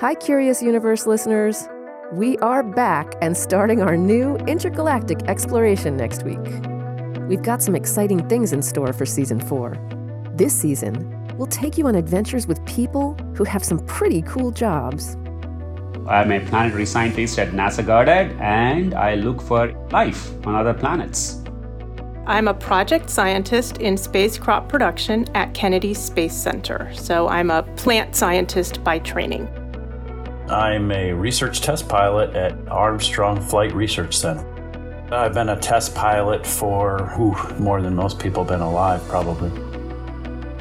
Hi, Curious Universe listeners. We are back and starting our new intergalactic exploration next week. We've got some exciting things in store for season four. This season, we'll take you on adventures with people who have some pretty cool jobs. I'm a planetary scientist at NASA Goddard, and I look for life on other planets. I'm a project scientist in space crop production at Kennedy Space Center, so I'm a plant scientist by training. I'm a research test pilot at Armstrong Flight Research Center. I've been a test pilot for whew, more than most people have been alive, probably.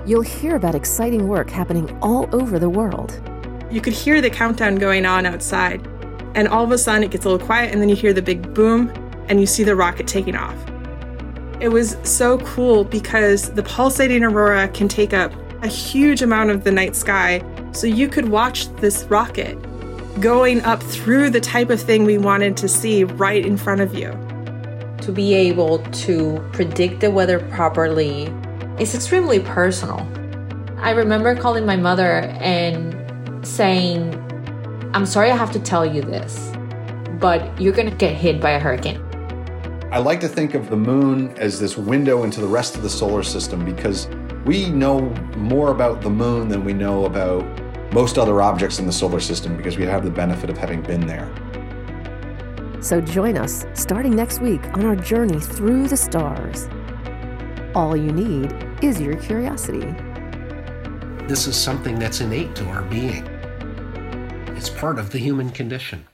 You'll hear about exciting work happening all over the world. You could hear the countdown going on outside, and all of a sudden it gets a little quiet, and then you hear the big boom, and you see the rocket taking off. It was so cool because the pulsating aurora can take up a huge amount of the night sky, so you could watch this rocket going up through the type of thing we wanted to see right in front of you. To be able to predict the weather properly is extremely personal. I remember calling my mother and saying, I'm sorry I have to tell you this, but you're gonna get hit by a hurricane. I like to think of the moon as this window into the rest of the solar system because we know more about the moon than we know about most other objects in the solar system because we have the benefit of having been there. So join us starting next week on our journey through the stars. All you need is your curiosity. This is something that's innate to our being. It's part of the human condition.